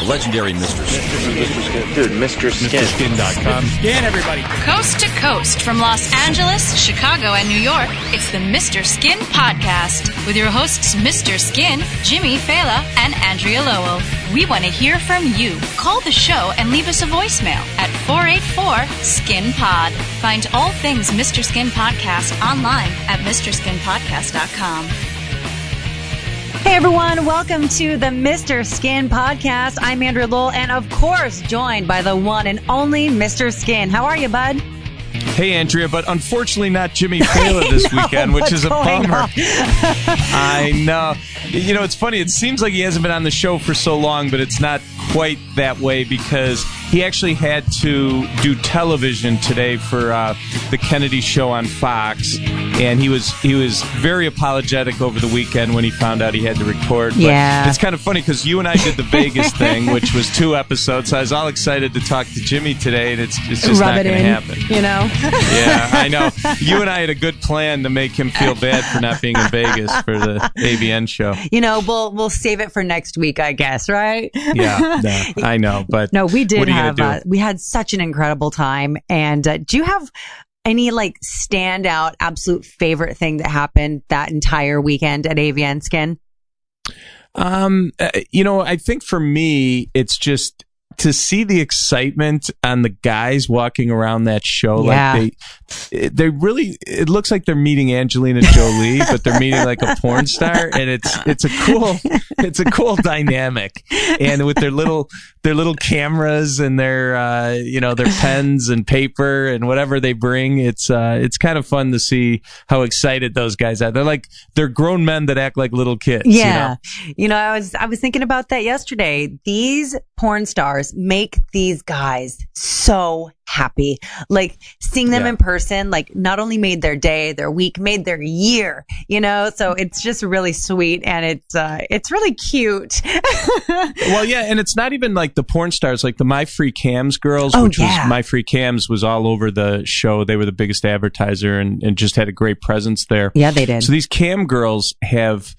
The legendary Mr. Skin. Dude, Mr. Skin. MrSkin.com. Skin, everybody. Coast to coast from Los Angeles, Chicago, and New York, it's the Mr. Skin Podcast with your hosts, Mr. Skin, Jimmy Failla, and Andrea Lowell. We want to hear from you. Call the show and leave us a voicemail at 484 Skin Pod. Find all things Mr. Skin Podcast online at MrSkinPodcast.com. Hey everyone, welcome to the Mr. Skin podcast. I'm Andrea Lowell and of course joined by the one and only Mr. Skin. How are you, bud? Hey, Andrea, but unfortunately not Jimmy Failla this know, weekend, which is a bummer. I know. You know, it's funny. It seems like he hasn't been on the show for so long, but it's not quite that way because he actually had to do television today for uh, the Kennedy show on Fox, and he was he was very apologetic over the weekend when he found out he had to record. But Yeah. it's kind of funny because you and I did the Vegas thing, which was two episodes. So I was all excited to talk to Jimmy today, and it's it's just Rub not it going to happen. you know? Yeah, I know. You and I had a good plan to make him feel bad for not being in Vegas for the AVN show. you know, we'll we'll save it for next week, I guess, right? Yeah, no, I know, but No, we did What are you gonna have do? uh, we had such an incredible time. And uh, do you have any like standout, absolute favorite thing that happened that entire weekend at AVN Skin? Um, uh, you know, I think for me, it's just to see the excitement on the guys walking around that show. Yeah. Like they, they really, it looks like they're meeting Angelina Jolie, but they're meeting like a porn star, and it's it's a cool, it's a cool dynamic. And with their little their little cameras and their uh, you know their pens and paper and whatever they bring, it's uh, it's kind of fun to see how excited those guys are. They're like they're grown men that act like little kids. you know? Yeah. You know, I was I was thinking about that yesterday. These porn stars make these guys so happy. Like seeing them Yeah. in person, like not only made their day, their week, made their year, you know? So it's just really sweet and it's uh it's really cute. Well, yeah, and it's not even like the porn stars, like the My Free Cams girls, Oh, which yeah. was My Free Cams was all over the show. They were the biggest advertiser and, and just had a great presence there. yeah, they did. So these cam girls have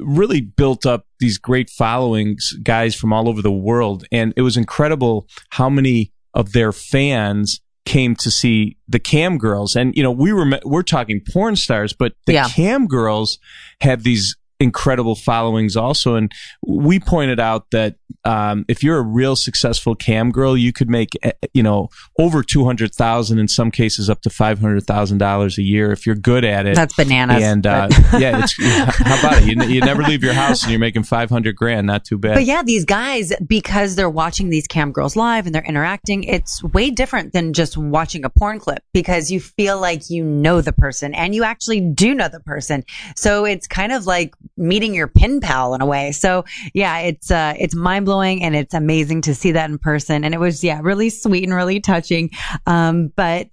really built up these great followings, guys from all over the world. And it was incredible how many of their fans came to see the cam girls. And, you know, we were, we're talking porn stars, but the Yeah. cam girls have these incredible followings also. And we pointed out that um, if you're a real successful cam girl, you could make, eh, you know, over 200,000 in some cases up to $500,000 a year if you're good at it. That's bananas. And uh, yeah, it's how about it? You, you never leave your house and you're making five hundred grand. Not too bad. But yeah, these guys, because they're watching these cam girls live and they're interacting, it's way different than just watching a porn clip because you feel like you know the person and you actually do know the person. So it's kind of like meeting your pen pal in a way. So yeah, it's, uh, it's mind blowing and it's amazing to see that in person. And it was, yeah, really sweet and really touching. Um, but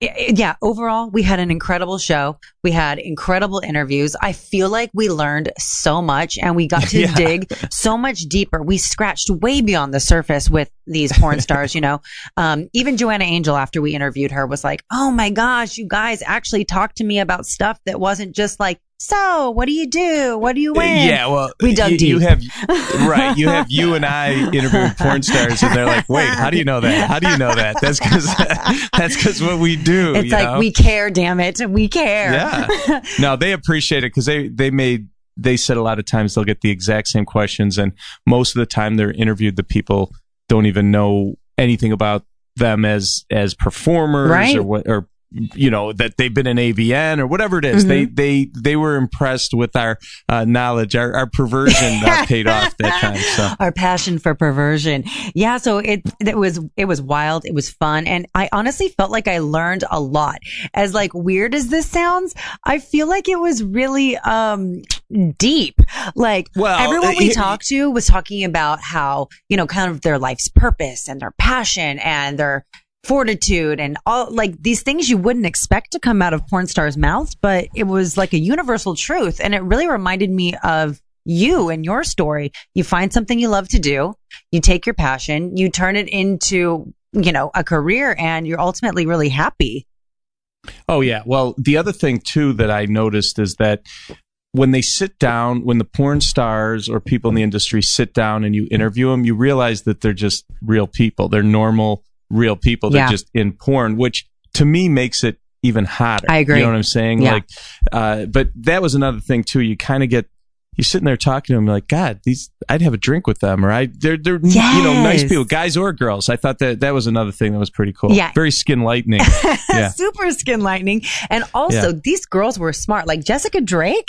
yeah, overall, we had an incredible show. We had incredible interviews. I feel like we learned so much and we got to Yeah. dig so much deeper. We scratched way beyond the surface with these porn stars, you know. Um, even Joanna Angel, after we interviewed her, was like, Oh my gosh, you guys actually talked to me about stuff that wasn't just like, so what do you do? What do you uh, win? Yeah, well, We dug you, you deep. have right. You have you and I interviewing porn stars, and they're like, "Wait, how do you know that? How do you know that? That's because that's because what we do." It's you like, know? we care, damn it. We care. Yeah. no, they appreciate it because they they made they said a lot of times they'll get the exact same questions, and most of the time they're interviewed, the people don't even know anything about them as as performers Right. or what or you know that they've been in AVN or whatever it is. They they they were impressed with our uh, knowledge. Our our perversion uh, paid off that time. So. our passion for perversion. Yeah, so it it was it was wild, it was fun, and I honestly felt like I learned a lot. As like weird as this sounds, I feel like it was really um deep. Like Well, everyone we it- talked to was talking about how, you know, kind of their life's purpose and their passion and their fortitude and all like these things you wouldn't expect to come out of porn stars' mouths, but it was like a universal truth. And it really reminded me of you and your story. You find something you love to do, you take your passion, you turn it into, you know, a career and you're ultimately really happy. Oh yeah. Well, the other thing too that I noticed is that when they sit down, when the porn stars or people in the industry sit down and you interview them, you realize that they're just real people. They're normal, real people. They're Yeah. just in porn, which to me makes it even hotter. I agree. You know what I'm saying? Yeah. Like, uh, but that was another thing too. You kind of get, you're sitting there talking to them like, God, these, I'd have a drink with them or I, they're, they're, you know, nice people, guys or girls. I thought that that was another thing that was pretty cool. Yeah. Very skin lightening. Yeah. super skin lightning. And also, Yeah. these girls were smart. Like Jessica Drake,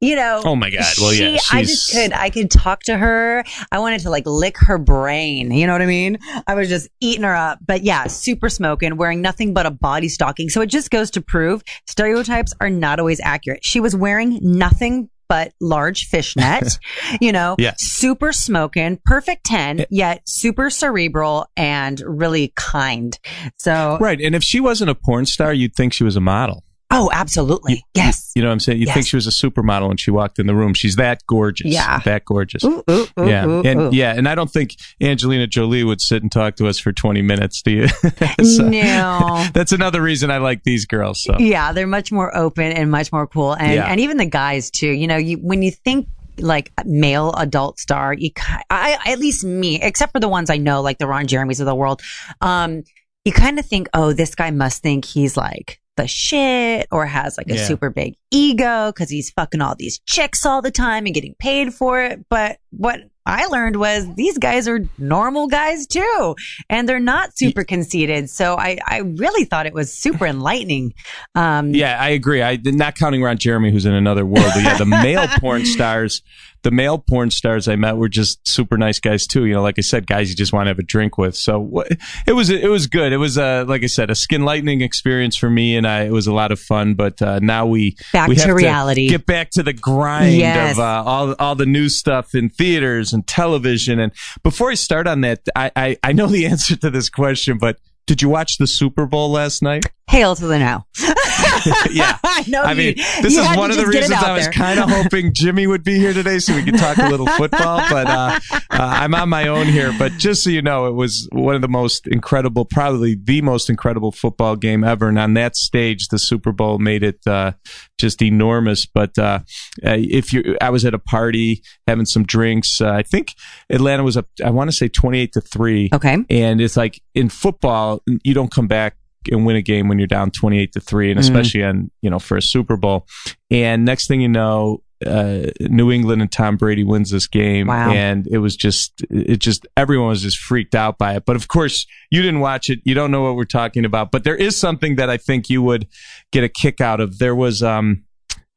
you know. Oh my God. Well, yeah, she- I just could, I could talk to her. I wanted to like lick her brain. You know what I mean? I was just eating her up. But yeah, super smoking, wearing nothing but a body stocking. So it just goes to prove stereotypes are not always accurate. She was wearing nothing but large fishnet, you know, Yes. super smoking, perfect 10, eh. yet super cerebral and really kind. So, Right. And if she wasn't a porn star, you'd think she was a model. Oh, absolutely. yes. You know what I'm saying? You'd Yes. think she was a supermodel and she walked in the room. She's that gorgeous. Yeah. That gorgeous. Ooh, ooh, ooh, yeah. and yeah, and I don't think Angelina Jolie would sit and talk to us for 20 minutes, do you? So, No. That's another reason I like these girls. So Yeah, they're much more open and much more cool, and Yeah. and even the guys too. You know, you when you think like male adult star, you I at least me, except for the ones I know, like the Ron Jeremys of the world, um, you kind of think, oh, this guy must think he's like the shit or has like a Yeah. super big ego because he's fucking all these chicks all the time and getting paid for it. But what I learned was these guys are normal guys too, and they're not super conceited. So I, I really thought it was super enlightening. Um, Yeah, I agree. I not counting Ron Jeremy, who's in another world, but yeah, the male porn stars, the male porn stars I met were just super nice guys too. You know, like I said, guys you just want to have a drink with. So it was it was good. It was uh, like I said, a skin lightening experience for me, and I, it was a lot of fun. But uh, now we Back we to have reality. get back to the grind Yes. of uh, all all the new stuff in theaters and television. And before I start on that, I, I I know the answer to this question, but. Did you watch the Super Bowl last night? Hail to the no. yeah. I know. I mean, this is one of the just get it reasons I was kind of hoping Jimmy would be here today so we could talk a little football. But uh, uh, I'm on my own here. But just so you know, it was one of the most incredible, probably the most incredible football game ever. And on that stage, the Super Bowl made it uh, just enormous. But uh, uh, if you, I was at a party having some drinks. Uh, I think Atlanta was up. I want to say 28 to three. Okay. And it's like in football, you don't come back and win a game when you're down 28 to 3 Mm. and especially on, you know, for a Super Bowl. And next thing you know, uh, New England and Tom Brady wins this game. Wow. And it was just, it just, everyone was just freaked out by it. But of course, you didn't watch it. You don't know what we're talking about. But there is something that I think you would get a kick out of. There was, um,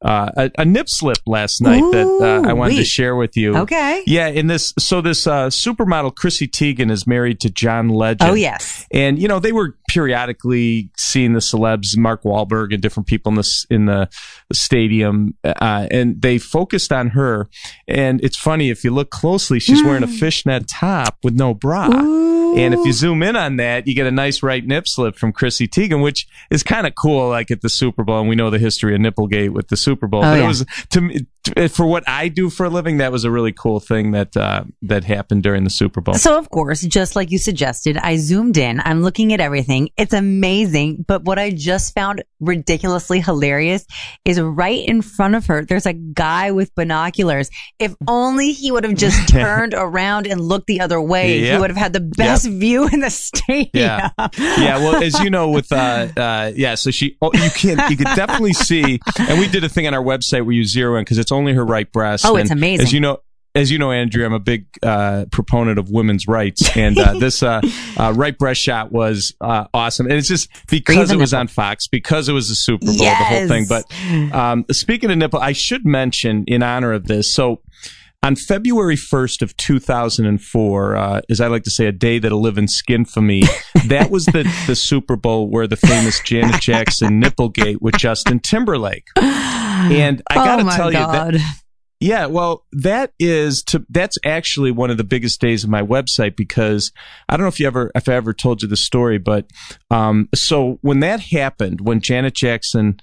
uh, a, a nip slip last night that uh, I wanted to share with you. Okay. Yeah, in this, so this uh, supermodel Chrissy Teigen is married to John Legend. Oh yes. and you know they were periodically seeing the celebs, Mark Wahlberg and different people in the in the stadium, uh, and they focused on her. And it's funny if you look closely, she's wearing a fishnet top with no bra. And if you zoom in on that, you get a nice right nip slip from Chrissy Teigen, which is kind of cool, like at the Super Bowl. And we know the history of Nipplegate with the Super Bowl. Oh, but it was to me, for what I do for a living, that was a really cool thing that uh, that happened during the Super Bowl. So of course, just like you suggested, I zoomed in. I'm looking at everything. It's amazing. But what I just found ridiculously hilarious is right in front of her, there's a guy with binoculars. If only he would have just turned around and looked the other way, he would have had the best view in the stadium. Yeah. yeah, well, as you know, with uh, uh, yeah, so she, oh, you can, you could definitely see, and we did a thing on our website where you zero in because it's only her right breast. Oh, it's amazing. As you know. As you know, Andrea, I'm a big uh, proponent of women's rights, and uh, this uh, uh, right breast shot was uh, awesome. And it's just because it was nipple. on Fox, because it was the Super Bowl, the whole thing. But um, speaking of nipple, I should mention in honor of this. So on February 1st of 2004, uh, as I like to say, a day that'll live in skin for me, that was the, the Super Bowl where the famous Janet Jackson Nipplegate with Justin Timberlake. And I got oh to my tell you that yeah, well, that is to that's actually one of the biggest days of my website because I don't know if you ever if I ever told you the story, but um, so when that happened, when Janet Jackson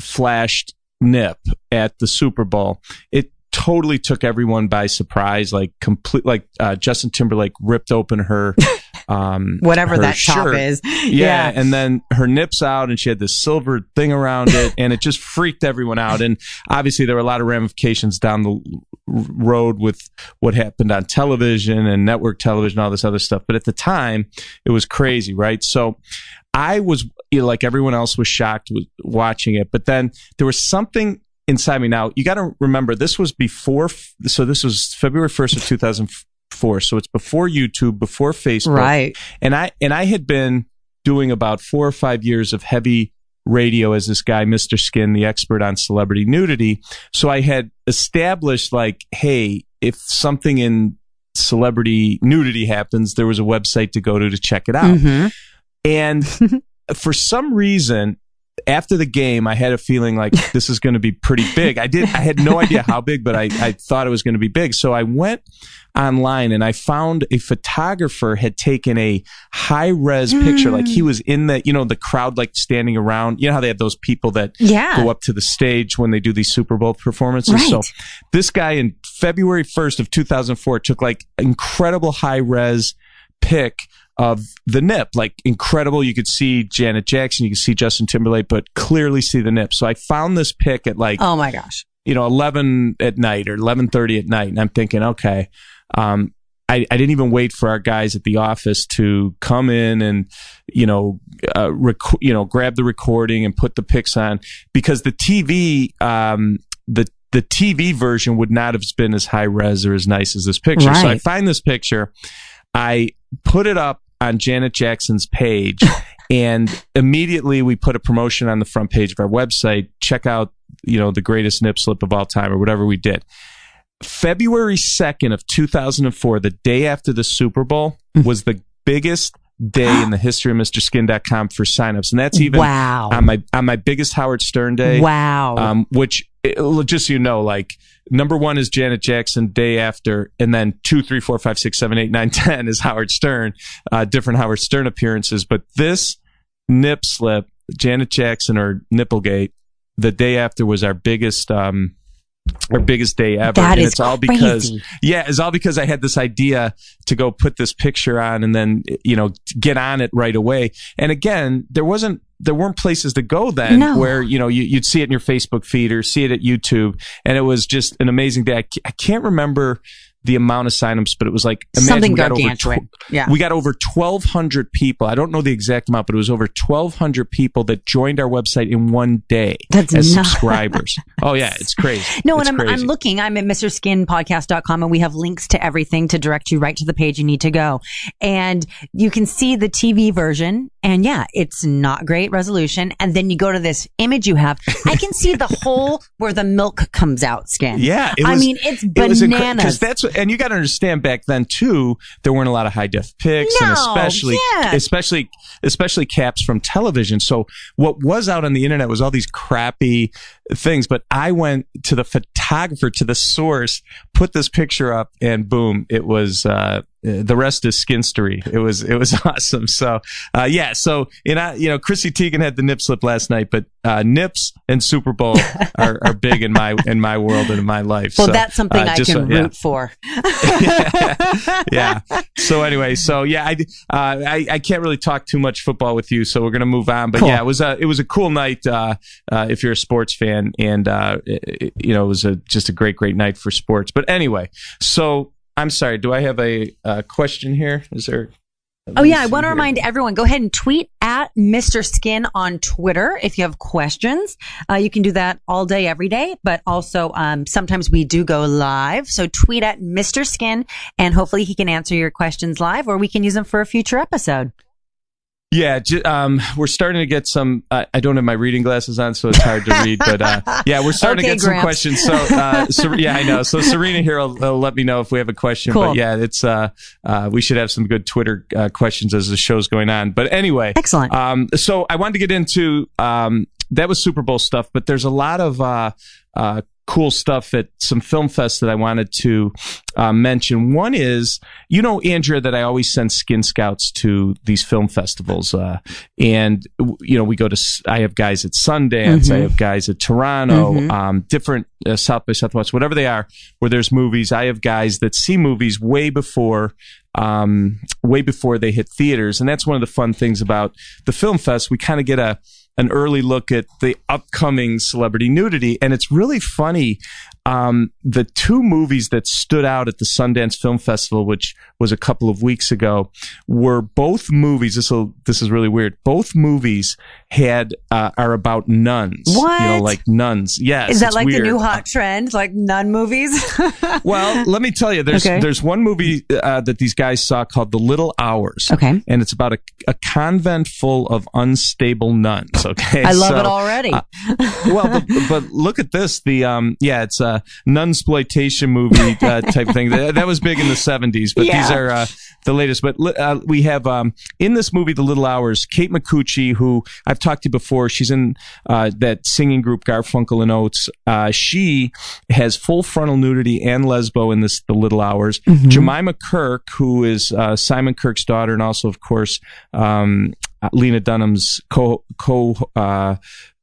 flashed Nip at the Super Bowl, it totally took everyone by surprise. Like complete, like uh, Justin Timberlake ripped open her um, Whatever that top is. Yeah, Yeah. and then her nips out, and she had this silver thing around it, and it just freaked everyone out. And obviously, there were a lot of ramifications down the road with what happened on television and network television, all this other stuff. But at the time, it was crazy, right? So. I was you know, like everyone else was shocked with watching it, but then there was something inside me. Now you got to remember this was before, so this was February first of two thousand So it's before YouTube, before Facebook, Right. and I and I had been doing about four or five years of heavy radio as this guy, Mr. Skin, the expert on celebrity nudity. So I had established like, hey, if something in celebrity nudity happens, there was a website to go to to check it out. Mhm. And for some reason, after the game, I had a feeling like this is going to be pretty big. I did. I had no idea how big, but I, I thought it was going to be big. So I went online and I found a photographer had taken a high res picture, like he hmm. was in the, you know, the crowd, like standing around. You know how they have those people that Yeah. go up to the stage when they do these Super Bowl performances. Right. So this guy in February 1st of 2004 took like incredible high res pic of the nip, like incredible. You could see Janet Jackson, you could see Justin Timberlake, but clearly see the nip. So I found this pic at like, Oh my gosh. you know, 11 at night or 1130 at night. And I'm thinking, okay, um, I, I didn't even wait for our guys at the office to come in and, you know, uh, rec- you know, grab the recording and put the pics on because the TV, um, the, the TV version would not have been as high res or as nice as this picture. So I find this picture. I put it up on Janet Jackson's page and immediately we put a promotion on the front page of our website. Check out, you know, the greatest nip slip of all time or whatever we did. February 2nd of 2004, the day after the Super Bowl, mm-hmm. was the biggest day in the history of MrSkin.com for signups. And that's even wow. on my on my biggest Howard Stern day. wow. Um, which it- just so you know, like number one is Janet Jackson day after, and then two, three, four, five, six, seven, eight, nine, ten is Howard Stern. Uh, different Howard Stern appearances, but this nip slip, Janet Jackson or Nipplegate, the day after was our biggest. Um, our biggest day ever, That and is it's all because yeah, it's all because I had this idea to go put this picture on and then you know get on it right away. And again, there wasn't there weren't places to go then No. where you know you, you'd see it in your Facebook feed or see it at YouTube, and it was just an amazing day. I, ca- I can't remember the amount of signups, but it was like Something we got gargantuan. tw- Yeah. we got over twelve hundred people. I don't know the exact amount, but it was over twelve hundred people that joined our website in one day That's as nuts. subscribers. oh yeah, it's crazy. No, It's and I'm, crazy. I'm looking. I'm at MrSkinPodcast.com and we have links to everything to direct you right to the page you need to go. And you can see the TV version. And yeah, it's not great resolution. And then you go to this image you have. I can see the hole where the milk comes out skin. Yeah, it I mean, it's because bananas. that's and you got to understand back then too. There weren't a lot of high def pics, and especially yeah. especially especially caps from television. So what was out on the internet was all these crappy things. But I went to the photographer, to the source, put this picture up, and boom, it was. Uh, the rest is skinstery. It was it was awesome. So uh, yeah. So you know you know Chrissy Teigen had the nip slip last night, but uh, nips and Super Bowl are, are big in my in my world and in my life. well, So, that's something uh, I just can yeah. root for. yeah. So anyway, so yeah, I, uh, I I can't really talk too much football with you, so we're gonna move on. But Cool. yeah, it was a it was a cool night uh, uh, if you're a sports fan, and uh, it- you know it was a just a great great night for sports. But anyway, so I'm sorry. Do I have a, uh question here? Is there? Oh yeah, I want to remind everyone. Go ahead and tweet at Mr. Skin on Twitter if you have questions. Uh, you can do that all day, every day. But also, um, sometimes we do go live. So tweet at Mr. Skin, and hopefully he can answer your questions live, or we can use them for a future episode. Yeah, um, we're starting to get some. Uh, I don't have my reading glasses on, so it's hard to read. But uh, yeah, we're starting Okay, to get some questions. So, uh, so yeah, I know. So Serena here will, will let me know if we have a question. Cool. But yeah, it's uh, uh, we should have some good Twitter uh, questions as the show's going on. But anyway, Excellent. um, so I wanted to get into um, that was Super Bowl stuff, but there's a lot of uh, uh, cool stuff at some film fests that I wanted to uh, mention. One is, you know, Andrea, that I always send skin scouts to these film festivals, uh, and you know, we go to. I have guys at Sundance, I have guys at Toronto, um, different uh, South by Southwest, whatever they are, where there's movies. I have guys that see movies way before um, way before they hit theaters, and that's one of the fun things about the film fest. We kind of get a an early look at the upcoming celebrity nudity, and it's really funny. Um, the two movies that stood out at the Sundance Film Festival, which was a couple of weeks ago, were both movies. This this is really weird. Both movies had uh, are about nuns. You know, like nuns. Yes. Is that like weird. the new hot trend, like nun movies? Well, let me tell you, there's Okay. there's one movie uh, that these guys saw called The Little Hours. Okay. and it's about a, a convent full of unstable nuns. Okay, I love So, it already. uh, well, but, but look at this. The um, yeah, it's a nunsploitation movie uh, type thing. That, that was big in the '70s, but these are uh, the latest. But uh, we have um, in this movie, The Little Hours, Kate Micucci, who I've talked to before. She's in uh, that singing group Garfunkel and Oates. Uh, she has full frontal nudity and lesbo in this The Little Hours. Jemima Kirke, who is uh, Simon Kirke's daughter, and also, of course, um, Lena Dunham's co co. Uh,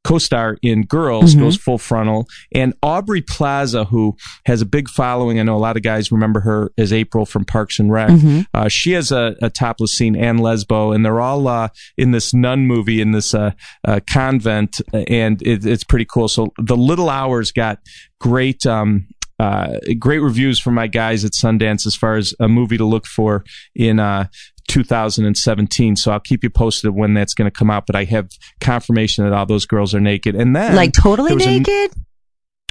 co-star in Girls goes full frontal, and Aubrey Plaza, who has a big following. I know a lot of guys remember her as April from Parks and Rec. Uh, she has a, a topless scene and lesbo, and they're all uh, in this nun movie in this uh, uh, convent, and it, it's pretty cool. So the Little Hours got great. Um, uh, great reviews from my guys at Sundance as far as a movie to look for in uh, 2017. So I'll keep you posted when that's going to come out. But I have confirmation that all those girls are naked. And then like totally was a- naked?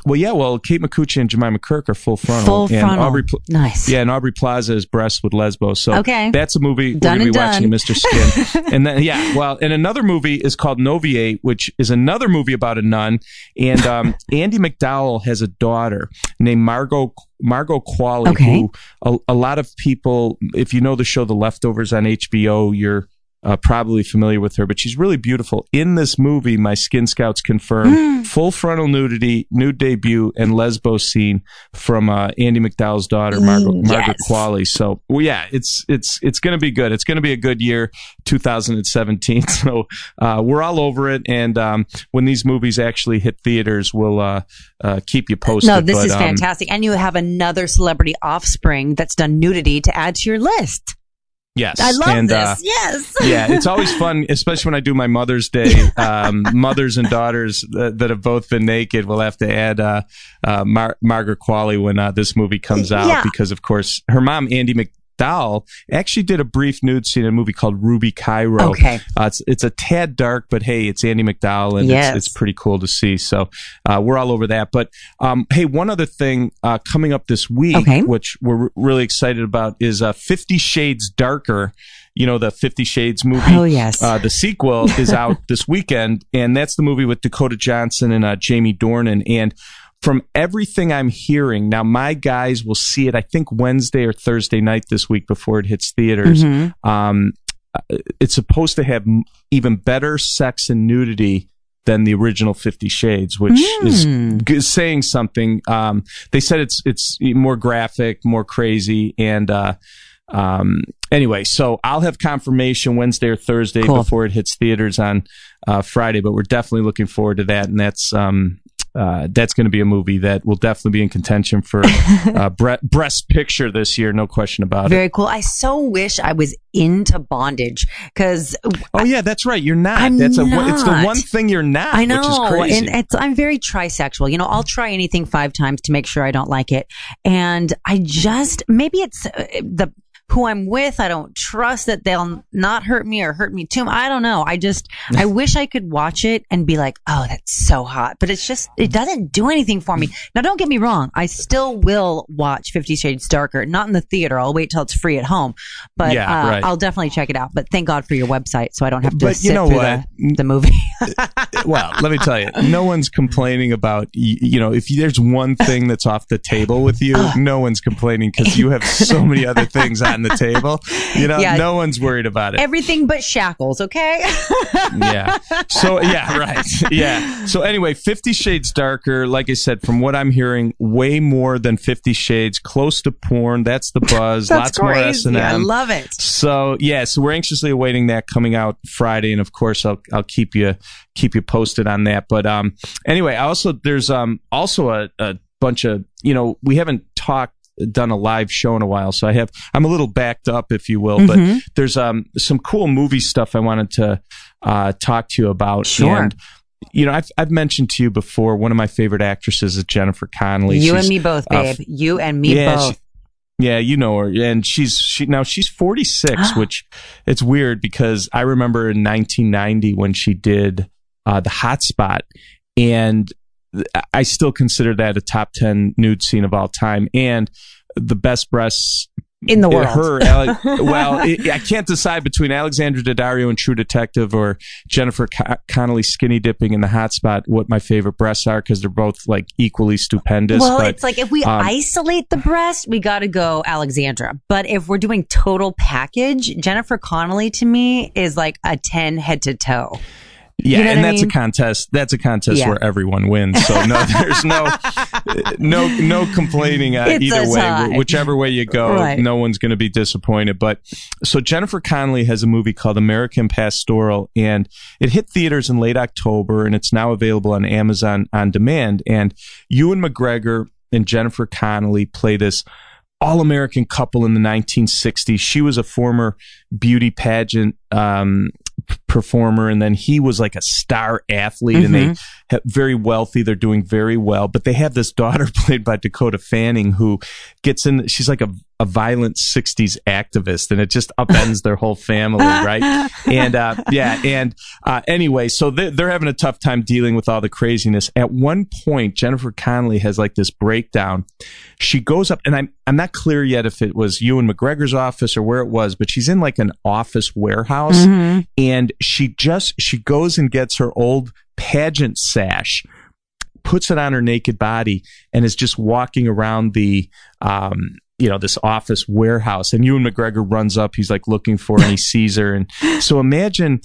Well, yeah. Well, Kate Micucci and Jemima Kirke are full frontal. Full and frontal. Aubrey, Pl- nice. yeah, and Aubrey Plaza is breast with lesbo. So Okay. that's a movie we're going to be and watching. Mr. Skin. and then, yeah, well, and another movie is called Novitiate, which is another movie about a nun. And um, Andie MacDowell has a daughter named Margot Margot Qualley, Okay. who a, a lot of people, if you know the show The Leftovers on HBO, you're uh, probably familiar with her, but she's really beautiful. In this movie, my skin scouts confirm Hmm. full frontal nudity, nude debut, and lesbo scene from uh, Andie MacDowell's daughter, Mm, Margaret yes. Qualley. So, well, yeah, it's it's it's going to be good. It's going to be a good year, 2017. So, uh, we're all over it. And um, when these movies actually hit theaters, we'll uh, uh, keep you posted. No, this But, is um, fantastic. And you have another celebrity offspring that's done nudity to add to your list. Yes, I love and, this. uh, yes. yeah, it's always fun, especially when I do my Mother's Day. Um, mothers and daughters that, that have both been naked will have to add uh, uh, Mar- Margaret Qualley when uh, this movie comes out Yeah. because, of course, her mom, Andie MacDowell, actually did a brief nude scene in a movie called Ruby Cairo. Okay. Uh, it's it's a tad dark, but hey, it's Andie MacDowell, and Yes. it's, it's pretty cool to see. So uh, we're all over that. But um, hey, one other thing uh, coming up this week, Okay. which we're really excited about, is uh, Fifty Shades Darker. You know the Fifty Shades movie. Oh, yes. Uh, the sequel is out this weekend, and that's the movie with Dakota Johnson and uh, Jamie Dornan. And from everything I'm hearing, now my guys will see it. I think Wednesday or Thursday night this week before it hits theaters. Mm-hmm. Um, uh, it's supposed to have even better sex and nudity than the original Fifty Shades, which is Hmm. g- saying something. Um, they said it's it's more graphic, more crazy, and uh, um, anyway, so I'll have confirmation Wednesday or Thursday Cool. before it hits theaters on uh, Friday. But we're definitely looking forward to that, and that's. Um, uh, that's going to be a movie that will definitely be in contention for uh, bre- breast picture this year, no question about it. Very cool. I so wish I was into bondage because Oh yeah, that's right. You're not. I'm that's a it's the one thing you're not. I know, which is crazy. and it's I'm very trisexual. You know, I'll try anything five times to make sure I don't like it, and I just maybe it's uh, the who I'm with. I don't trust that they'll not hurt me or hurt me too. I don't know. I just I wish I could watch it and be like, oh, that's so hot, but it's just it doesn't do anything for me. Now, don't get me wrong. I still will watch Fifty Shades Darker, not in the theater. I'll wait till it's free at home, but Yeah, uh, right. I'll definitely check it out. But thank God for your website, so I don't have to But you sit know through what? The, the movie. Uh, uh, well, let me tell you, no one's complaining about you know if there's one thing that's off the table with you, uh. no one's complaining because you have so many other things on the table. You know, Yeah. no one's worried about it. Everything but shackles, okay? yeah. So yeah, right. Yeah. So anyway, Fifty Shades Darker. Like I said, from what I'm hearing, way more than Fifty Shades, close to porn. That's the buzz. That's Lots more S crazy. and I M. love it. So yeah, so we're anxiously awaiting that coming out Friday, and of course I'll I'll keep you keep you posted on that. But um, anyway, I also there's um also a, a bunch of you know we haven't talked done a live show in a while, so I have I'm a little backed up, if you will. But Mhm. there's um some cool movie stuff I wanted to uh, talk to you about. Sure. And, you know, I've I've mentioned to you before. One of my favorite actresses is Jennifer Connelly. you She's- and me both, uh, babe. you and me yeah, both. she- yeah, you know her, and she's she now she's 46, which it's weird because I remember in 1990 when she did uh, the Hot Spot, and I still consider that a top 10 nude scene of all time, and the best breasts In the world. Her, Ale- well, it, I can't decide between Alexandra Daddario and True Detective or Jennifer Co- Connelly skinny dipping in the hot spot. What my favorite breasts are because they're both like equally stupendous. Well, but, it's like if we um, isolate the breast, we got to go Alexandra. But if we're doing total package, Jennifer Connelly to me is like a 10 head to toe. Yeah, You know and that's mean? a contest. That's a contest Yeah. where everyone wins. So no, there's no, no, no complaining uh, either way. Whichever way you go, Right. no one's going to be disappointed. But so Jennifer Connelly has a movie called American Pastoral, and it hit theaters in late October, and it's now available on Amazon on demand. And Ewan McGregor and Jennifer Connelly play this all American couple in the 1960s. She was a former beauty pageant um, performer, and then he was like a star athlete, and they mm-hmm. ha- very wealthy. They're doing very well, but they have this daughter played by Dakota Fanning who gets in. She's like a a violent 60s activist and it just upends their whole family right? And uh yeah and uh anyway so they're, they're having a tough time dealing with all the craziness. At one point jennifer connelly has like this breakdown. She goes up and i'm i'm not clear yet if it was ewan mcgregor's office or where it was but she's in like an office warehouse Mm-hmm. and she just she goes and gets her old pageant sash puts it on her naked body and is just walking around the um you know this office warehouse and Ewan McGregor runs up he's like looking for and he sees her and so imagine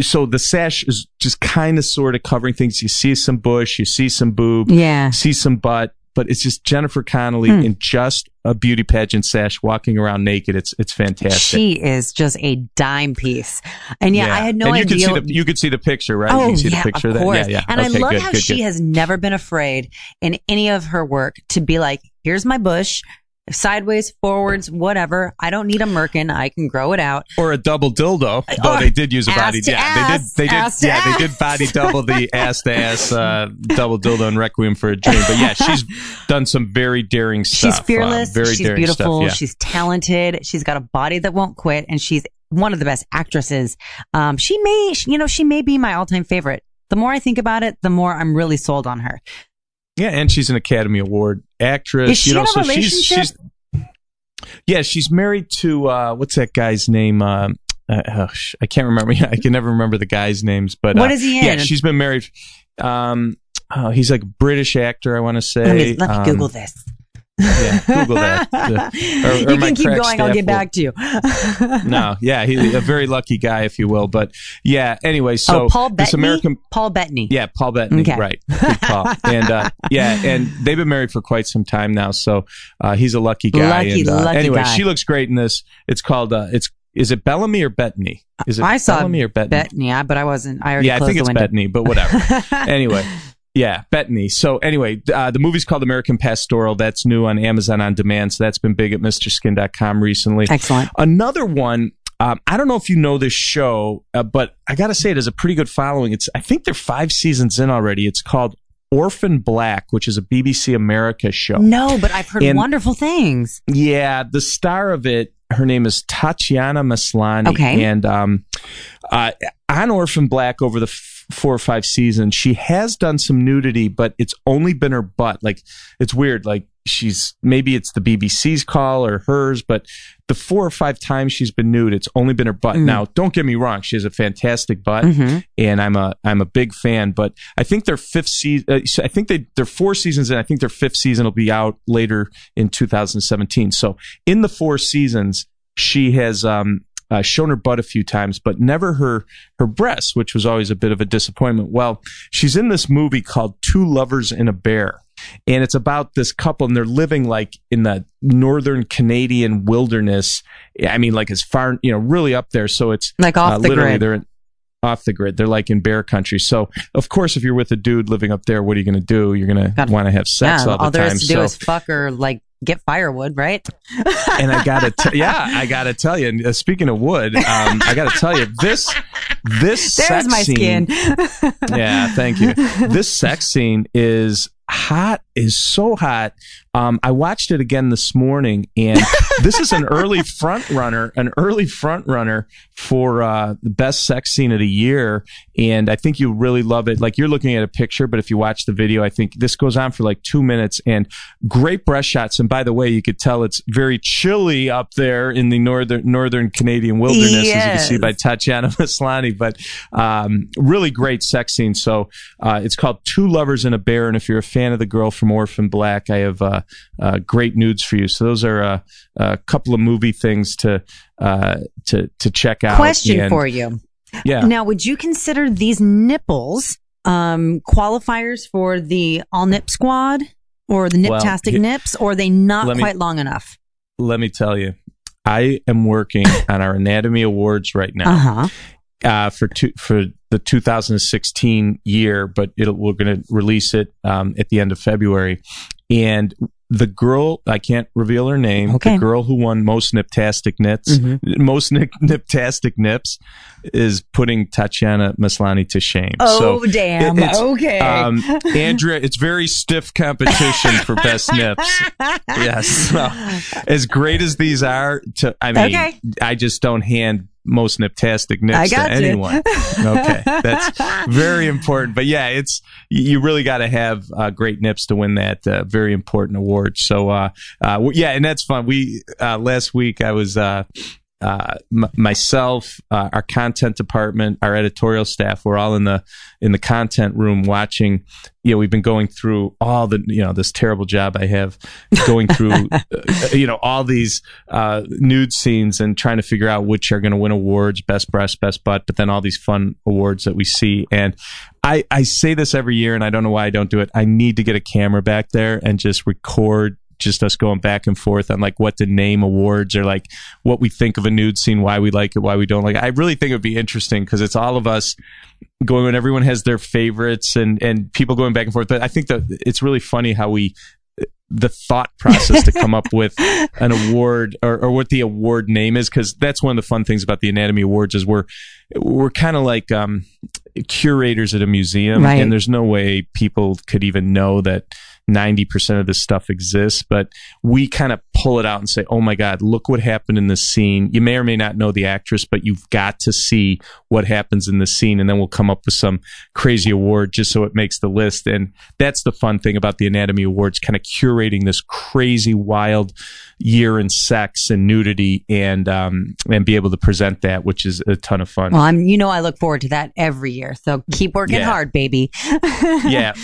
so the sash is just kind of sort of covering things you see some bush you see some boob Yeah. see some butt but it's just Jennifer Connelly Hmm. in just a beauty pageant sash walking around naked it's it's fantastic She is just a dime piece. And yeah, I had no and you idea. Could see the, you could see the picture, right? you Oh can see yeah, the picture of of course. Yeah, yeah. And I love good, how good, she good. has never been afraid in any of her work to be like, "Here's my bush, sideways, forwards, whatever. I don't need a merkin. I can grow it out." or a double dildo. Though Or they did use a body. Yeah, ass, they did. They did. Yeah, ass. they did body double the ass to ass uh, double dildo and Requiem for a Dream. But yeah, she's done some very daring stuff. She's uh, fearless. very she's daring beautiful. Stuff, yeah. She's talented. She's got a body that won't quit, and she's one of the best actresses. Um, she may, you know, she may be my all-time favorite. The more I think about it, the more I'm really sold on her. Yeah, and she's an Academy Award actress. Is she you know, in a so she's relationship? she's yeah, she's married to uh, what's that guy's name? Um, uh, oh, I can't remember. I can never remember the guy's names. But What uh, is he Yeah, she's been married. Um, oh, he's like a British actor. I want to say. Let me, let me Um, Google this. Yeah, Google that. Or- or you can keep going. I'll get will- back to you. no, yeah, he's a very lucky guy, if you will. But yeah, anyway, so oh, Paul this American, Paul Bettany. yeah, Paul Bettany, Okay. right, Good and uh, yeah, and they've been married for quite some time now, so uh, he's a lucky guy. Lucky, and, uh, lucky anyway, guy. she looks great in this. It's called uh, it's is it Bellamy or Bettany? Is it I saw Bellamy or Bettany? Bettany, yeah, but I wasn't. I already yeah, I think it's. Bettany, but whatever. anyway, yeah, Bettany. So anyway, uh, the movie's called American Pastoral. That's new on Amazon on demand. So that's been big at MrSkin.com recently. Excellent. Another one. Um, I don't know if you know this show, uh, but I got to say it has a pretty good following. It's I think they're five seasons in already. It's called Orphan Black, which is a BBC America show. No, but I've heard And- wonderful things. Yeah, the star of it, her name is Tatiana Maslany. Okay. And um, uh, on Orphan Black over the f- four or five seasons, she has done some nudity, but it's only been her butt. Like, it's weird. Like, she's maybe it's the BBC's call or hers, but the four or five times she's been nude, it's only been her butt. Mm. Now, don't get me wrong, she has a fantastic butt Mhm. and I'm a I'm a big fan. But I think their fifth season, uh, I think they they're four seasons, and I think their fifth season will be out later in 2017. So in the four seasons, she has um, uh, shown her butt a few times, but never her her breasts, which was always a bit of a disappointment. Well, she's in this movie called Two Lovers and a Bear. And it's about this couple, and they're living like in the northern Canadian wilderness. I mean, like as far, you know, really up there. So it's Like off uh, the literally grid. they're in, off the grid. They're like in bear country. So of course, if you're with a dude living up there, what are you going to do? You're going to want to have sex yeah, all the all there time. is to do so is fuck or like get firewood, right? and I gotta, t- yeah, I gotta tell you. And uh, speaking of wood, um, I gotta tell you this, this There's sex my scene. skin. yeah, thank you. This sex scene is hot, is so hot. Um, I watched it again this morning, and this is an early front runner, an early front runner for uh, the best sex scene of the year. And I think you really love it. Like you're looking at a picture, but if you watch the video, I think this goes on for like two minutes and great breast shots. And by the way, you could tell it's very chilly up there in the northern northern Canadian wilderness, as you can see Yes. by Tatiana Maslany. But um, really great sex scene. So uh, it's called Two Lovers and a Bear. And if you're a fan of the girl from Orphan Black, I have uh, uh, great nudes for you. So those are uh, a couple of movie things to uh, to to check out. Question And- for you. Yeah. Now, would you consider these nipples um, qualifiers for the all nip squad or the Well, niptastic he- nips, or are they not Let me- quite long enough? Let me tell you. I am working on our anatomy awards right now. Uh huh. Uh, for two, for the 2016 year, but it'll, we're going to release it um, at the end of February. And the girl, I can't reveal her name. Okay. The girl who won most niptastic nips, Mhm. most nip, niptastic nips, is putting Tatiana Maslany to shame. Oh, So damn. it's, okay. um, Andrea, it's very stiff competition for best nips. Yes. So, as great as these are, to I mean, Okay. I just don't hand most niptastic I nips to you. anyone. okay, that's very important. But yeah, it's you really got to have uh, great nips to win that uh, very important award. So uh, uh, yeah, and that's fun. We uh, last week I was. Uh, m- myself, uh, our content department, our editorial staff, we're all in the in the content room watching. You know, we've been going through all the you know this terrible job I have going through uh, you know all these uh, nude scenes and trying to figure out which are going to win awards, best breast, best butt, but then all these fun awards that we see. And I I say this every year, and I don't know why I don't do it. I need to get a camera back there and just record just us going back and forth on like what to name awards or like what we think of a nude scene, why we like it, why we don't like it. I really think it would be interesting because it's all of us going when everyone has their favorites and and people going back and forth. But I think that it's really funny how we the thought process to come up with an award or, or what the award name is because that's one of the fun things about the anatomy awards is we're we're kind of like um curators at a museum Right. and there's no way people could even know that 90% of this stuff exists but we kind of pull it out and say oh my god look what happened in this scene you may or may not know the actress but you've got to see what happens in the scene and then we'll come up with some crazy award just so it makes the list and that's the fun thing about the anatomy awards kind of curating this crazy wild year in sex and nudity and um and be able to present that which is a ton of fun well, I'm. You know, I look forward to that every year. So keep working Yeah. hard, baby. yeah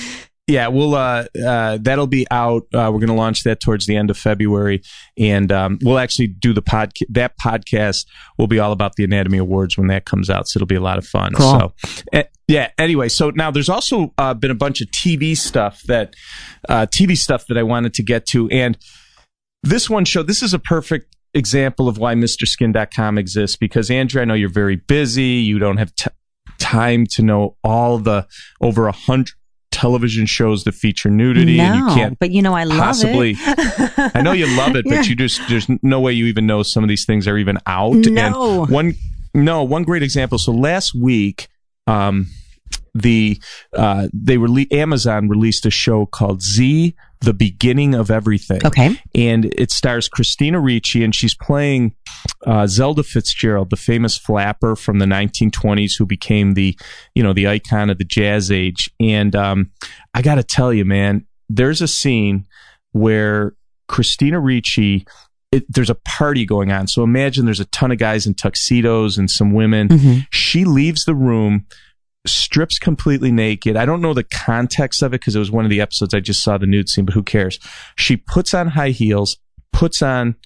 yeah we'll uh, uh that'll be out uh, we're going to launch that towards the end of february. And um we'll actually do the pod that podcast will be all about the anatomy awards when that comes out so it'll be a lot of fun. Cool. so eh, yeah anyway so now there's also uh, been a bunch of tv stuff that uh tv stuff that i wanted to get to. And this one show this is a perfect example of why mrskin.com exists because andrea i know you're very busy. You don't have t- time to know all the over a hundred television shows that feature nudity no, and you can't but you know, I love possibly it. I know you love it, but Yeah. you just there's no way you even know some of these things are even out. No. And one no, one great example. So last week, um the uh they rele- Amazon released a show called Z the beginning of everything Okay. and it stars Christina Ricci, and she's playing uh, Zelda Fitzgerald, the famous flapper from the 1920s, who became the, you know, the icon of the jazz age. And um, I got to tell you, man, there's a scene where Christina Ricci. It, there's a party going on. So imagine there's a ton of guys in tuxedos and some women. Mhm. She leaves the room, strips completely naked. I don't know the context of it because it was one of the episodes I just saw the nude scene, but who cares? She puts on high heels, puts on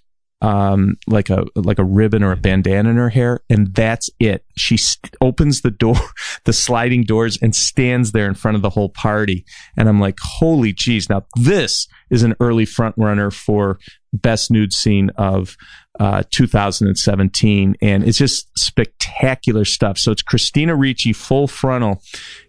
um like a like a ribbon or a bandana in her hair and that's it she st- opens the door the sliding doors and stands there in front of the whole party and i'm like holy jeez now this is an early front runner for best nude scene of uh, 2017, and it's just spectacular stuff. So it's Christina Ricci full frontal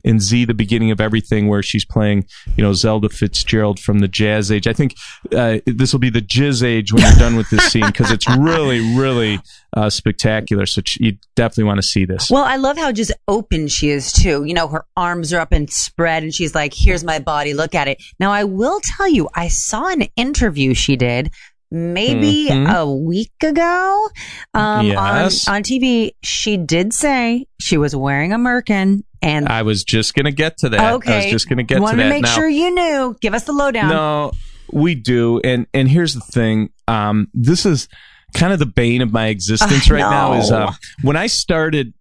in Z, the beginning of everything, where she's playing, you know, Zelda Fitzgerald from the Jazz Age. I think uh, this will be the Jizz Age when you're done with this scene because it's really, really uh, spectacular. So you definitely want to see this. Well, I love how just open she is too. You know, her arms are up and spread, and she's like, "Here's my body. Look at it." Now, I will tell you, I saw an interview she did maybe Mhm. a week ago um, Yes. on on TV. She did say she was wearing a merkin, and I was just going to get to that. I okay, was just going to get to that. to make now, sure you knew. Give us the lowdown. No, we do. And and here's the thing. Um, this is kind of the bane of my existence I right now. Is uh, when I started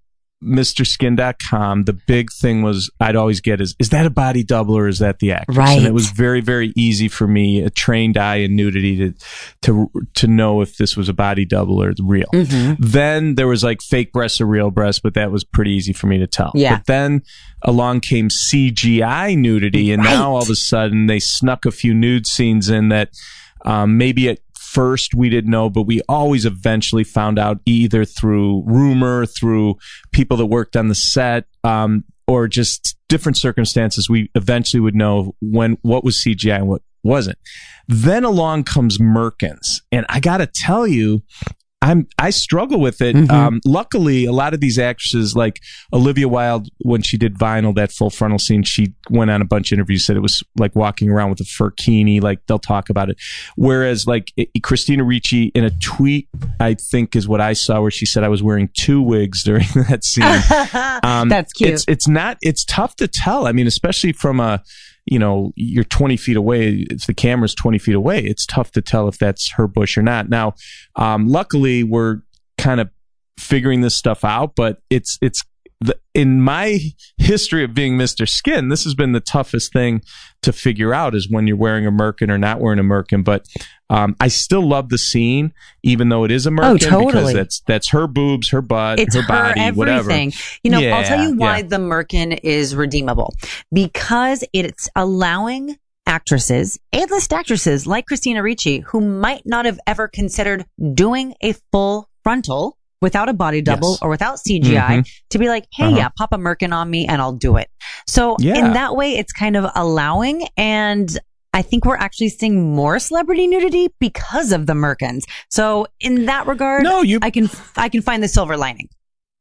MrSkin.com, the big thing was I'd always get is is that a body double or is that the actress? Right. And it was very very easy for me, a trained eye in nudity, to to to know if this was a body double or real. Mhm. Then there was like fake breasts or real breasts, but that was pretty easy for me to tell. Yeah. But then along came CGI nudity, and Right. now all of a sudden they snuck a few nude scenes in that um, maybe at first we didn't know, but we always eventually found out either through rumor, through people that worked on the set, um, or just different circumstances. We eventually would know when what was CGI and what wasn't. Then along comes Merkins, and I got to tell you. I'm I struggle with it. Mhm. Um, luckily, a lot of these actresses, like Olivia Wilde, when she did Vinyl, that full frontal scene, she went on a bunch of interviews, said it was like walking around with a furkini. Like they'll talk about it. Whereas, like i- Christina Ricci, in a tweet, I think is what I saw, where she said I was wearing two wigs during that scene. Um, That's cute. It's it's not. It's tough to tell. I mean, especially from a you know you're 20 feet away. If the camera's 20 feet away, it's tough to tell if that's her bush or not. Now, um, luckily, we're kind of figuring this stuff out, but it's it's. The, in my history of being Mr. Skin, this has been the toughest thing to figure out is when you're wearing a merkin or not wearing a merkin. But um, I still love the scene, even though it is a merkin, because Oh, totally. that's that's her boobs, her butt, it's her her, body, everything. whatever. You know, I'll tell you why yeah. the Merkin is redeemable because it's allowing actresses, A-list actresses like Christina Ricci, who might not have ever considered doing a full frontal without a body double Yes. or without CGI to be like, hey, Uh-huh. yeah, pop a Merkin on me and I'll do it. So Yeah. in that way, it's kind of allowing and I think we're actually seeing more celebrity nudity because of the Merkins. So in that regard, No, you I can I can find the silver lining.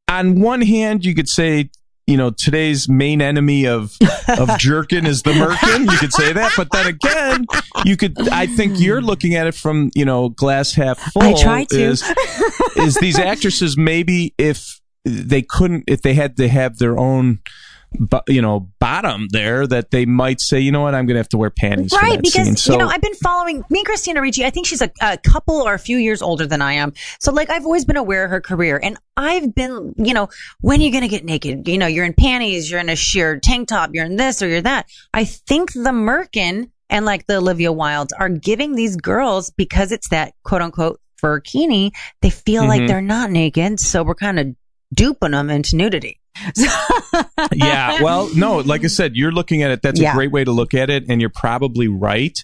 on one hand, you could say, you know, today's main enemy of of jerkin is the merkin. You could say that, but then again, you could. I think you're looking at it from you know glass half full. I try to. Is, is these actresses maybe if they couldn't, if they had to have their own. Bu- You know, bottom there that they might say, you know what, I'm going to have to wear panties Right, because. So, you know I've been following me and Christina Ricci. I think she's a, a couple or a few years older than I am. So like I've always been aware of her career, and I've been, you know, when are you going to get naked? You know, you're in panties, you're in a sheer tank top, you're in this or you're that. I think the Merkin and like the Olivia Wildes are giving these girls because it's that quote unquote furkini. They feel like Mhm. they're not naked, so we're kind of duping them into nudity. Yeah well no like i said you're looking at it that's Yeah. a great way to look at it and you're probably right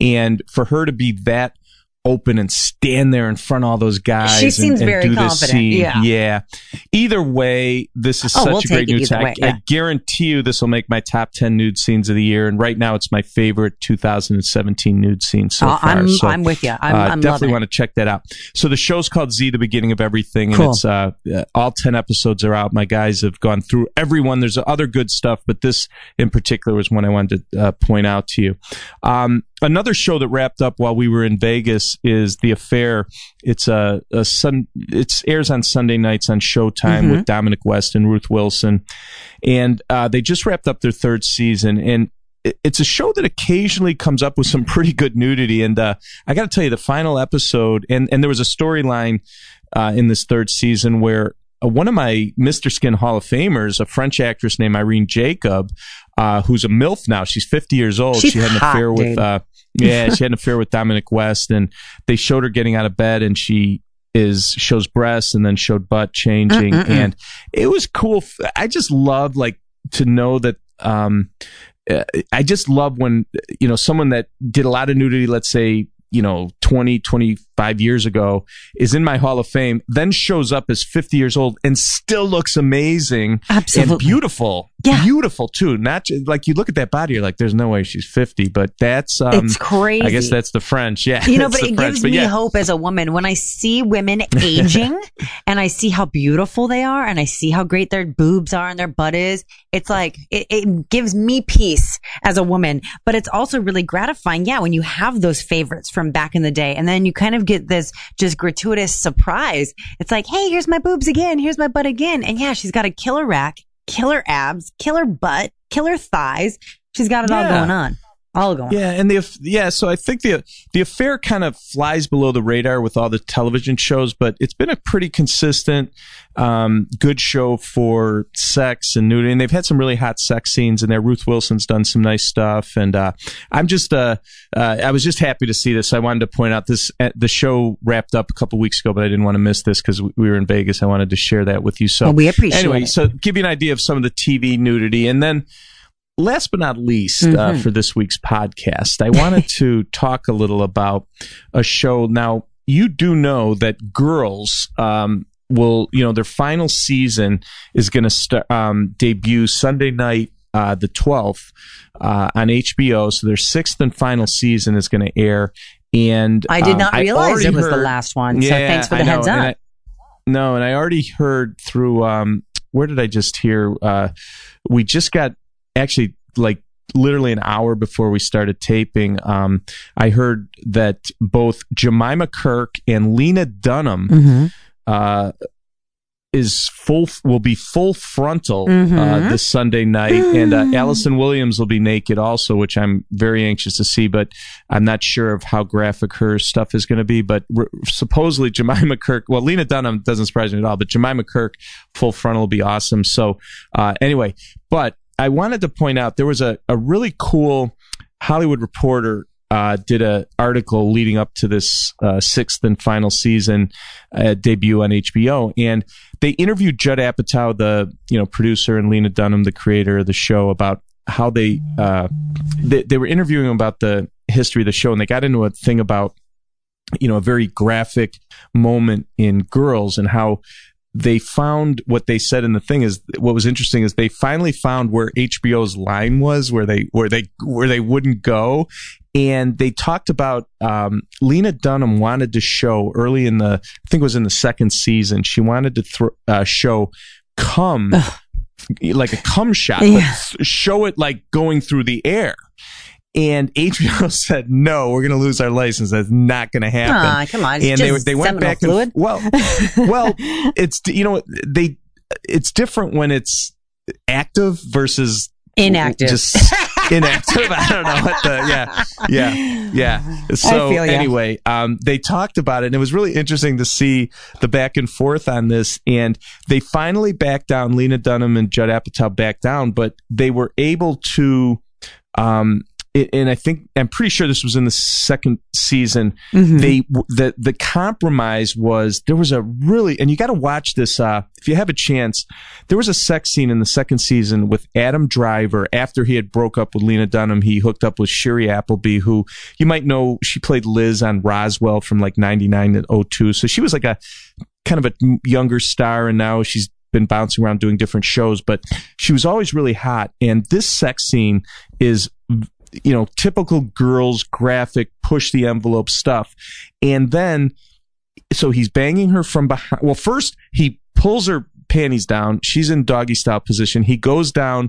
and for her to be that open and stand there in front of all those guys She and- seems and, very do this confident, scene yeah. either way this is Oh, such we'll a great nude scene. Way, yeah. I, guarantee you this will make my top 10 nude scenes of the year and right now it's my favorite 2017 nude scene so Uh, far I'm so, I'm with you. I'm, uh, I'm definitely want to check that out. So the show's called Z, the beginning of everything, and Cool. it's uh, uh, all ten episodes are out. My guys have gone through everyone. There's other good stuff, but this in particular was one I wanted to uh, point out to you. Um, another show that wrapped up while we were in Vegas is The Affair. It's a, a sun. It's airs on Sunday nights on Showtime Mhm. with Dominic West and Ruth Wilson, and uh, they just wrapped up their third season and. It's a show that occasionally comes up with some pretty good nudity, and uh, I got to tell you, the final episode, and and there was a storyline uh, in this third season where uh, one of my Mr. Skin Hall of Famers, a French actress named Irene Jacob, uh, who's a MILF now, she's 50 years old. She's she had an hot, affair with, dude. uh, yeah, she had an affair with Dominic West, and they showed her getting out of bed, and she is shows breasts and then showed butt changing, Mm-mm-mm. and it was cool. I just loved like to know that. Um, uh, I just love when you know someone that did a lot of nudity, let's say you know 20, five years ago, is in my Hall of Fame, then shows up as 50 years old and still looks amazing Absolutely. and beautiful. Yeah. Beautiful too. Not just, like you look at that body, you're like, there's no way she's 50, but that's, um, It's crazy. I guess that's the French. Yeah. You know, but it French. gives But me yeah. hope as a woman when I see women aging and I see how beautiful they are and I see how great their boobs are and their butt is. It's like, it, it gives me peace as a woman, but it's also really gratifying. Yeah. When you have those favorites from back in the day and then you kind of get this just gratuitous surprise. It's like, Hey, here's my boobs again. Here's my butt again. And yeah, she's got a killer rack, killer abs, killer butt, killer thighs. She's got it all going on. All going. Yeah, and the yeah, so I think the the affair kind of flies below the radar with all the television shows, but it's been a pretty consistent, um, good show for sex and nudity. And they've had some really hot sex scenes in there. Ruth Wilson's done some nice stuff, and uh, I'm just uh, uh, I was just happy to see this. I wanted to point out this uh, the show wrapped up a couple weeks ago, but I didn't want to miss this because we were in Vegas. I wanted to share that with you. So Well, we appreciate anyway, it. so give you an idea of some of the TV nudity, and then last but not least uh, Mhm. for this week's podcast, I wanted to talk a little about a show. Now, you do know that girls um, will, you know, their final season is going to start um, debut Sunday night. Uh, the 12th uh, on HBO. So their sixth and final season is going to air. And I did um, not realize it was the last one. so thanks for the know, heads up. I- no, and I already heard through um where did I just hear uh we just got actually like literally an hour before we started taping um I heard that both Jemima Kirke and Lena Dunham mm-hmm. uh is full will be full frontal uh, Mhm. this Sunday night, and uh, Allison Williams will be naked also, which I'm very anxious to see. But I'm not sure of how graphic her stuff is going to be. But r- supposedly Jemima Kirke, well, Lena Dunham doesn't surprise me at all, but Jemima Kirke full frontal will be awesome. So uh, anyway, but I wanted to point out there was a, a really cool Hollywood Reporter uh, did an article leading up to this uh, sixth and final season uh, debut on HBO, and they interviewed Judd Apatow, the you know producer, and Lena Dunham, the creator of the show, about how they uh, they, they were interviewing about the history of the show, and they got into a thing about you know a very graphic moment in Girls and how they found what they said in the thing is what was interesting is they finally found where HBO's line was where they where they where they wouldn't go. And they talked about um, Lena Dunham wanted to show early in the I think it was in the second season she wanted to uh, show cum like a cum shot Yeah. show it like going through the air and HBO said no we're going to lose our license. That's not going to happen come on. And they they went back fluid. and well well it's you know they it's different when it's active versus Inactive. just inactive. I don't know what the yeah yeah yeah. So anyway um they talked about it and it was really interesting to see the back and forth on this. And they finally backed down. Lena dunham and judd apatow backed down but they were able to um and I think I'm pretty sure this was in the second season. Mhm. They the the compromise was there was a really and you got to watch this uh, if you have a chance. There was a sex scene in the second season with Adam Driver after he had broke up with Lena Dunham. He hooked up with Shiri Appleby, who you might know she played Liz on Roswell from like '99 to 02. So she was like a kind of a younger star, and now she's been bouncing around doing different shows. But she was always really hot, and this sex scene is you know, typical girls graphic push the envelope stuff. And then, so he's banging her from behind. Well, first he pulls her panties down. She's in doggy style position. He goes down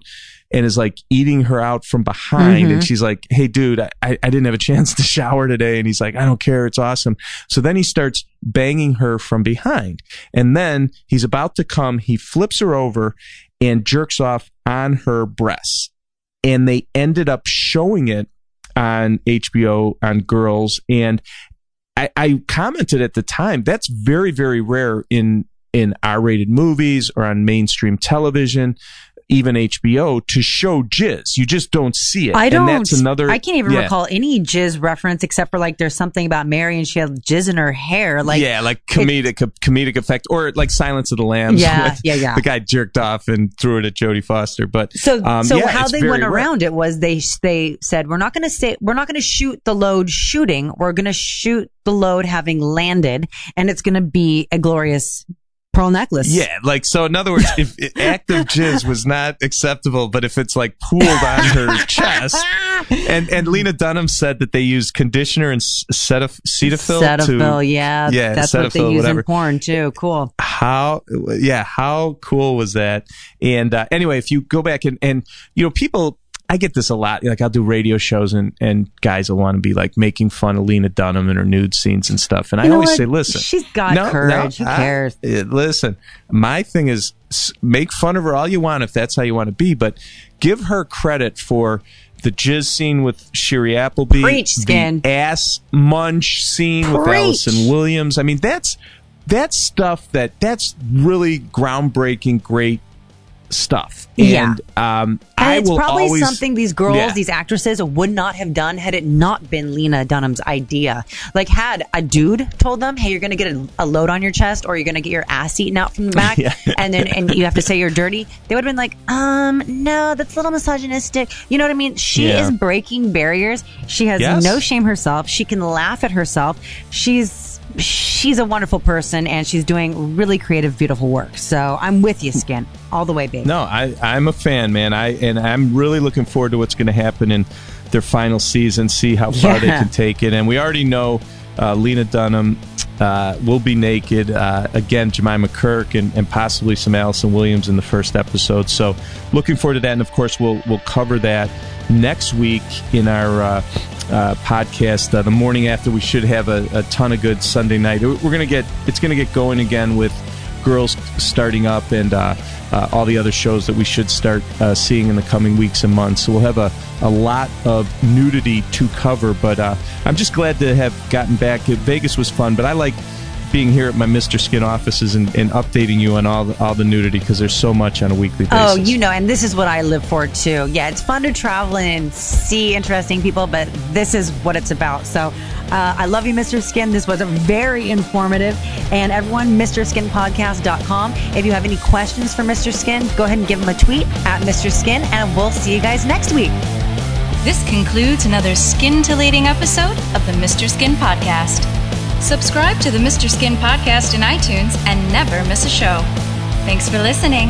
and is like eating her out from behind. Mhm. And she's like, Hey, dude, I, I didn't have a chance to shower today. And he's like, I don't care. It's awesome. So then he starts banging her from behind. And then he's about to come. He flips her over and jerks off on her breasts and they ended up showing it on HBO on Girls. And I, I commented at the time that's very very rare in in R-rated movies or on mainstream television. Even HBO to show jizz. You just don't see it. I don't. And that's another. I can't even yeah. recall any jizz reference except for like there's something about Mary and she had jizz in her hair. Like yeah, like comedic comedic effect, or like Silence of the Lambs. Yeah, with yeah, yeah. The guy jerked off and threw it at Jodie Foster. But So, um, so yeah, how they went around it was they they said we're not going to say we're not going to shoot the load shooting. We're going to shoot the load having landed, and it's going to be a glorious pearl necklace. Yeah, like so. In other words, if active jizz was not acceptable, but if it's like pooled on her chest, and and Lena Dunham said that they used conditioner and Cetaphil Cetaphil, to yeah, yeah, that's what they use whatever. in porn too. Cool. how yeah how cool was that and uh, anyway if you go back and and you know people I get this a lot. Like I'll do radio shows and, and guys will want to be like making fun of Lena Dunham and her nude scenes and stuff. And I You know always what? say, listen, She's got courage. Who I- cares? uh, listen, my thing is make fun of her all you want if that's how you want to be, but give her credit for the jizz scene with Shiri Appleby, Preach, Skin. the ass munch scene with Allison Williams. I mean, that's that's stuff that that's really groundbreaking, great stuff. Yeah. And um, And it's probably always, something these girls, Yeah. these actresses would not have done had it not been Lena Dunham's idea. Like, had a dude told them, hey, you're going to get a, a load on your chest or you're going to get your ass eaten out from the back Yeah. and then and you have to say you're dirty, they would have been like, um, no, that's a little misogynistic. You know what I mean? She Yeah. is breaking barriers. She has Yes. no shame herself. She can laugh at herself. She's. She's a wonderful person and she's doing really creative, beautiful work. So I'm with you, Skin, all the way, baby. No, I, I'm a fan, man. I and I'm really looking forward to what's going to happen in their final season. See how far they can take it, and we already know uh, Lena Dunham uh, will be naked uh, again. Jemima Kirke and, and possibly some Allison Williams in the first episode. So looking forward to that, and of course we'll we'll cover that next week in our. Uh, uh, podcast uh, the morning after we should have a, a ton of good Sunday night. We're gonna get it's gonna get going again with girls starting up and uh, uh, all the other shows that we should start uh, seeing in the coming weeks and months. So we'll have a, a lot of nudity to cover, but I'm just glad to have gotten back. Vegas was fun, but I like being here at my Mr. Skin offices and, and updating you on all the, all the nudity because there's so much on a weekly basis. Oh, you know, and this is what I live for too. Yeah, it's fun to travel and see interesting people, but this is what it's about. So uh, I love you, Mr. Skin. This was very informative. And everyone, MrSkinPodcast.com. If you have any questions for Mr. Skin, go ahead and give him a tweet at Mr. Skin, and we'll see you guys next week. This concludes another scintillating episode of the Mr. Skin Podcast. Subscribe to the Mr. Skin Podcast in iTunes and never miss a show. Thanks for listening.